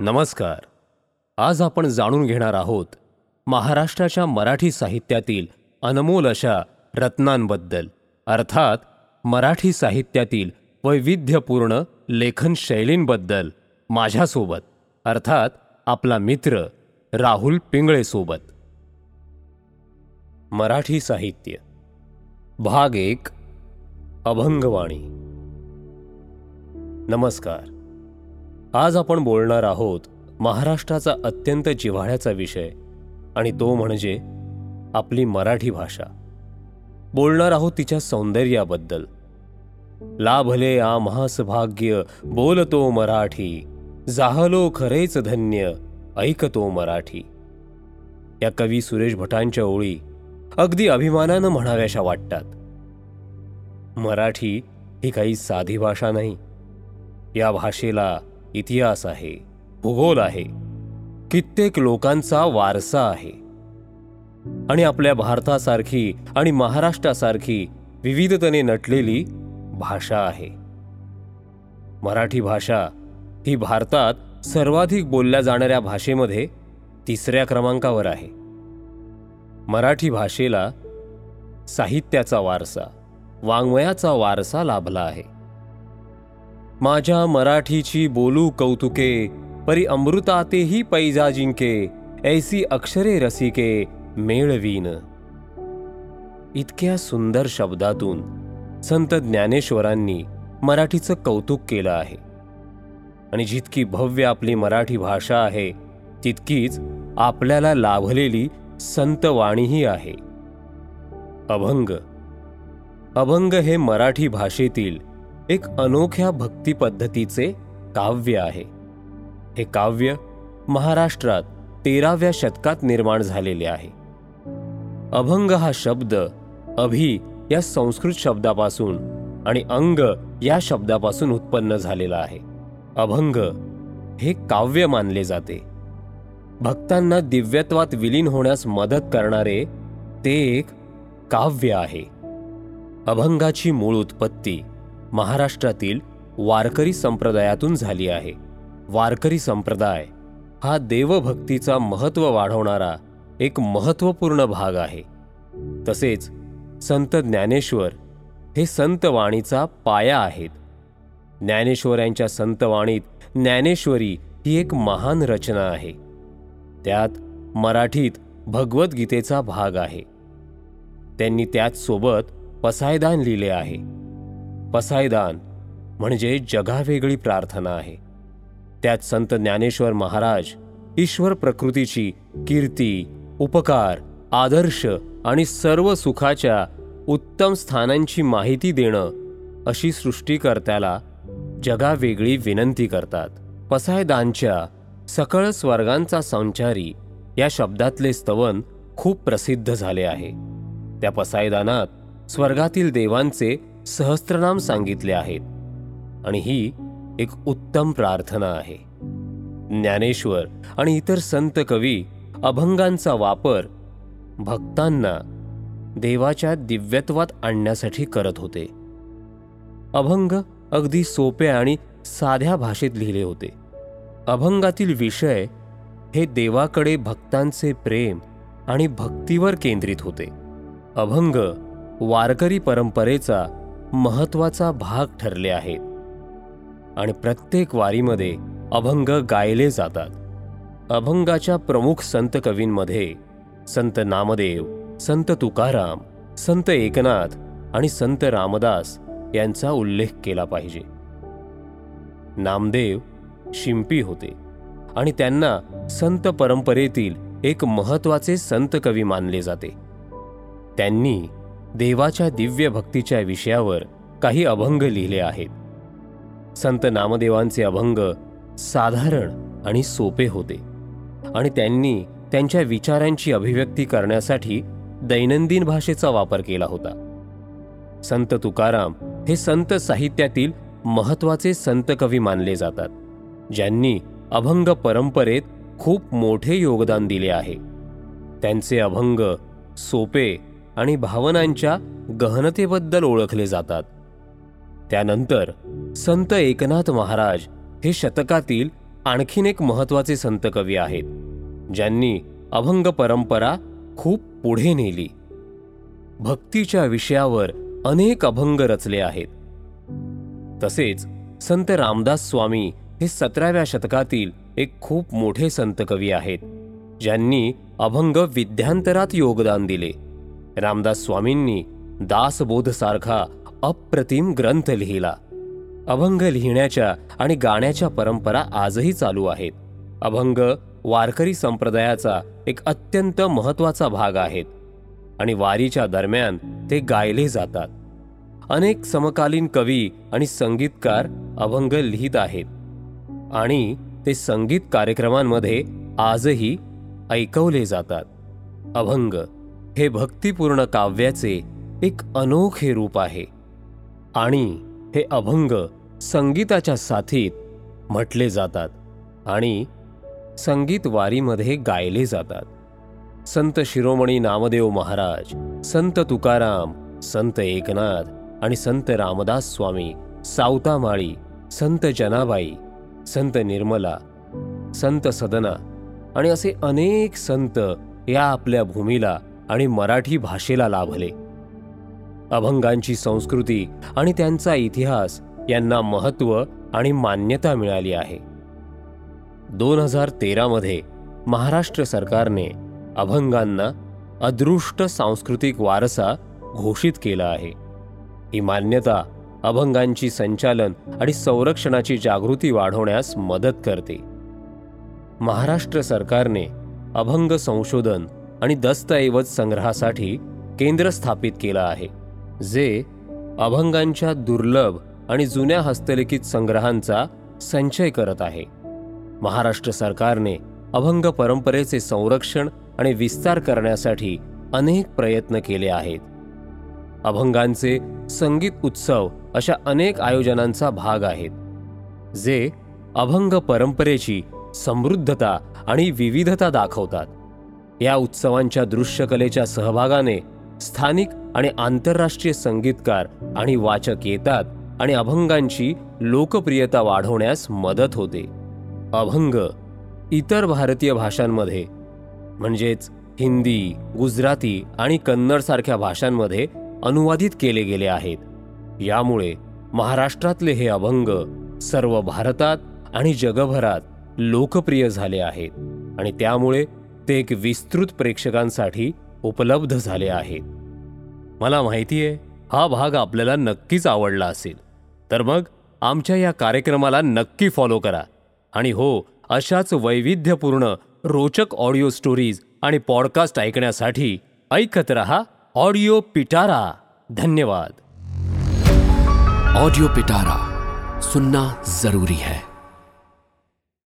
नमस्कार. आज आपण जाणून घेणार आहोत महाराष्ट्राच्या मराठी साहित्यातील अनमोल अशा रत्नांबद्दल. अर्थात मराठी साहित्यातील वैविध्यपूर्ण लेखन शैलींबद्दल माझ्यासोबत. अर्थात आपला मित्र राहुल पिंगळेसोबत. मराठी साहित्य. भाग एक. अभंगवाणी. नमस्कार. आज आपण बोलणार आहोत महाराष्ट्राचा अत्यंत जिव्हाळ्याचा विषय आणि तो म्हणजे आपली मराठी भाषा. बोलणार आहोत तिच्या सौंदर्याबद्दल. लाभले आम्हास भाग्य बोलतो मराठी जाहलो खरेच धन्य ऐकतो मराठी. या कवी सुरेश भटांच्या ओळी अगदी अभिमानानं म्हणाव्याशा वाटतात. मराठी ही काही साधी भाषा नाही. या भाषेला इतिहास आहे भूगोल आहे कित्येक लोकांचा वारसा आहे. आणि आपल्या भारतासारखी आणि महाराष्ट्रासारखी विविधतेने नटलेली भाषा आहे. मराठी भाषा ही भारतात सर्वाधिक बोलल्या जाणाऱ्या भाषेमध्ये तिसऱ्या क्रमांकावर आहे. मराठी भाषेला साहित्याचा वारसा वाङ्मयाचा वारसा लाभला आहे. माझ्या मराठीची बोलू कौतुके परी अमृतातेही पैजा जिंके ऐसी अक्षरे रसिके मेळवीन. इतक्या सुंदर शब्दातून संत ज्ञानेश्वरांनी मराठीचं कौतुक केलं आहे. आणि जितकी भव्य आपली मराठी भाषा आहे तितकीच आपल्याला लाभलेली संतवाणीही आहे. अभंग. अभंग हे मराठी भाषेतील एक अनोख्या भक्ती पद्धतीचे काव्य आहे. हे काव्य महाराष्ट्रात तेराव्या शतकात निर्माण झालेले आहे. अभंग हा शब्द अभि या संस्कृत शब्दापासून आणि अंग या शब्दापासून उत्पन्न झालेला आहे. अभंग हे काव्य मानले जाते. भक्तांना दिव्यत्वात विलीन होण्यास मदत करणारे ते एक काव्य आहे. अभंगाची मूळ उत्पत्ती महाराष्ट्रातील वारकरी संप्रदायातून झाली आहे. वारकरी संप्रदाय हा देवभक्तीचा महत्त्व वाढवणारा एक महत्त्वपूर्ण भाग आहे. तसेच संत ज्ञानेश्वर हे संतवाणीचा पाया आहेत. ज्ञानेश्वरांच्या संतवाणीत ज्ञानेश्वरी ही एक महान रचना आहे. त्यात मराठीत भगवद्गीतेचा भाग आहे. त्यांनी त्याचसोबत पसायदान लिहिले आहे. पसायदान म्हणजे जगावेगळी प्रार्थना आहे. त्यात संत ज्ञानेश्वर महाराज ईश्वर प्रकृतीची कीर्ती उपकार आदर्श आणि सर्व सुखाच्या उत्तम स्थानांची माहिती देणं अशी सृष्टीकर्त्याला जगावेगळी विनंती करतात. पसायदानच्या सकळ स्वर्गांचा संचारी या शब्दातले स्तवन खूप प्रसिद्ध झाले आहे. त्या पसायदानात स्वर्गातील देवांचे सहस्त्रनाम सांगितले आहेत आणि ही एक उत्तम प्रार्थना आहे. ज्ञानेश्वर आणि इतर संत कवी अभंगांचा वापर भक्तांना देवाच्या दिव्यत्वात आणण्यासाठी करत होते. अभंग अगदी सोप्या आणि साध्या भाषेत लिहिले होते. अभंगातील विषय हे देवाकडे भक्तांचे प्रेम आणि भक्तीवर केंद्रित होते. अभंग वारकरी परंपरेचा महत्त्वाचा भाग ठरले आहेत. आणि प्रत्येक वारीमध्ये अभंग गायले जातात. अभंगाच्या प्रमुख संत कवींमध्ये संत नामदेव संत तुकाराम संत एकनाथ आणि संत रामदास यांचा उल्लेख केला पाहिजे. नामदेव शिंपी होते आणि त्यांना संत परंपरेतील एक महत्त्वाचे संत कवी मानले जाते. त्यांनी देवाच्या दिव्य भक्तीच्या विषयावर काही अभंग लिहिले आहेत. संत नामदेवांचे अभंग साधारण आणि सोपे होते आणि त्यांनी त्यांच्या विचारांची अभिव्यक्ती करण्यासाठी दैनंदिन भाषेचा वापर केला होता. संत तुकाराम हे संत साहित्यातील महत्त्वाचे संत कवी मानले जातात ज्यांनी अभंग परंपरेत खूप मोठे योगदान दिले आहे. त्यांचे अभंग सोपे आणि भावनांच्या गहनतेबद्दल ओळखले जातात. त्यानंतर संत एकनाथ महाराज हे शतकातील आणखीन एक महत्त्वाचे संत कवी आहेत ज्यांनी अभंग परंपरा खूप पुढे नेली. भक्तीच्या विषयावर अनेक अभंग रचले आहेत. तसेच संत रामदास स्वामी हे सतराव्या शतकातील एक खूप मोठे संत कवी आहेत ज्यांनी अभंग विद्यांतरात योगदान दिले. रामदास स्वामींनी दासबोधसारखा अप्रतिम ग्रंथ लिहिला. अभंग लिहिण्याच्या आणि गाण्याच्या परंपरा आजही चालू आहेत. अभंग वारकरी संप्रदायाचा एक अत्यंत महत्त्वाचा भाग आहेत आणि वारीच्या दरम्यान ते गायले जातात. अनेक समकालीन कवी आणि संगीतकार अभंग लिहित आहेत आणि ते संगीत कार्यक्रमांमध्ये आजही ऐकवले जातात. अभंग हे भक्तिपूर्ण काव्याचे एक अनोखे रूप आहे. आणि हे अभंग संगीताच्या साथीत म्हटले जातात आणि संगीत वारीमध्ये गायले जातात. संत शिरोमणी नामदेव महाराज संत तुकाराम संत एकनाथ आणि संत रामदास स्वामी सावतामाळी संत जनाबाई संत निर्मला संत सदना आणि असे अनेक संत या आपल्या भूमीला आणि मराठी भाषेला लाभले. अभंगांची संस्कृती आणि त्यांचा इतिहास यांना महत्त्व आणि मान्यता मिळाली आहे. दोन हजार तेरामध्ये महाराष्ट्र सरकारने अभंगांना अदृष्ट सांस्कृतिक वारसा घोषित केला आहे. ही मान्यता अभंगांची संचालन आणि संरक्षणाची जागृती वाढवण्यास मदत करते. महाराष्ट्र सरकारने अभंग संशोधन आणि दस्तऐवज संग्रहासाठी केंद्र स्थापित केलं आहे जे अभंगांच्या दुर्लभ आणि जुन्या हस्तलिखित संग्रहांचा संचय करत आहे. महाराष्ट्र सरकारने अभंग परंपरेचे संरक्षण आणि विस्तार करण्यासाठी अनेक प्रयत्न केले आहेत. अभंगांचे संगीत उत्सव अशा अनेक आयोजनांचा भाग आहेत जे अभंग परंपरेची समृद्धता आणि विविधता दाखवतात. या उत्सवांच्या दृश्यकलेच्या सहभागाने स्थानिक आणि आंतरराष्ट्रीय संगीतकार आणि वाचक येतात आणि अभंगांची लोकप्रियता वाढवण्यास मदत होते. अभंग इतर भारतीय भाषांमध्ये म्हणजेच हिंदी गुजराती आणि कन्नडसारख्या भाषांमध्ये अनुवादित केले गेले आहेत. यामुळे महाराष्ट्रातले हे अभंग सर्व भारतात आणि जगभरात लोकप्रिय झाले आहेत आणि त्यामुळे ते एक विस्तृत प्रेक्षकांसाठी उपलब्ध झाले आहेत मला माहिती आहे हा भाग आपल्याला नक्कीच आवडला असेल. तर मग आमच्या या कार्यक्रमाला नक्की फॉलो करा. आणि हो अशाच वैविध्यपूर्ण रोचक ऑडिओ स्टोरीज आणि पॉडकास्ट ऐकण्यासाठी ऐकत रहा ऑडिओ पिटारा धन्यवाद. ऑडिओ पिटारा सुनना जरूरी है।